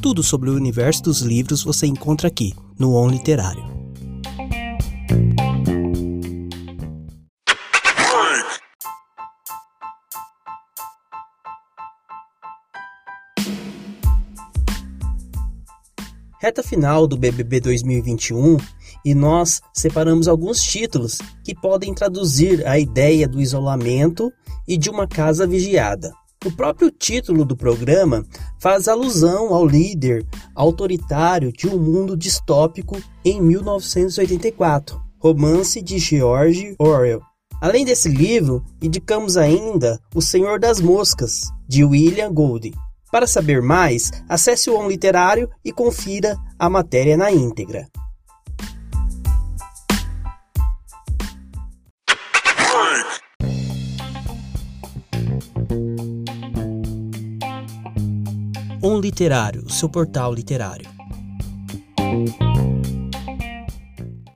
Tudo sobre o universo dos livros você encontra aqui, no On Literário. Reta final do BBB 2021 e nós separamos alguns títulos que podem traduzir a ideia do isolamento e de uma casa vigiada. O próprio título do programa faz alusão ao líder autoritário de um mundo distópico em 1984, romance de George Orwell. Além desse livro, indicamos ainda O Senhor das Moscas, de William Golding. Para saber mais, acesse o On Literário e confira a matéria na íntegra. Um Literário, seu portal literário.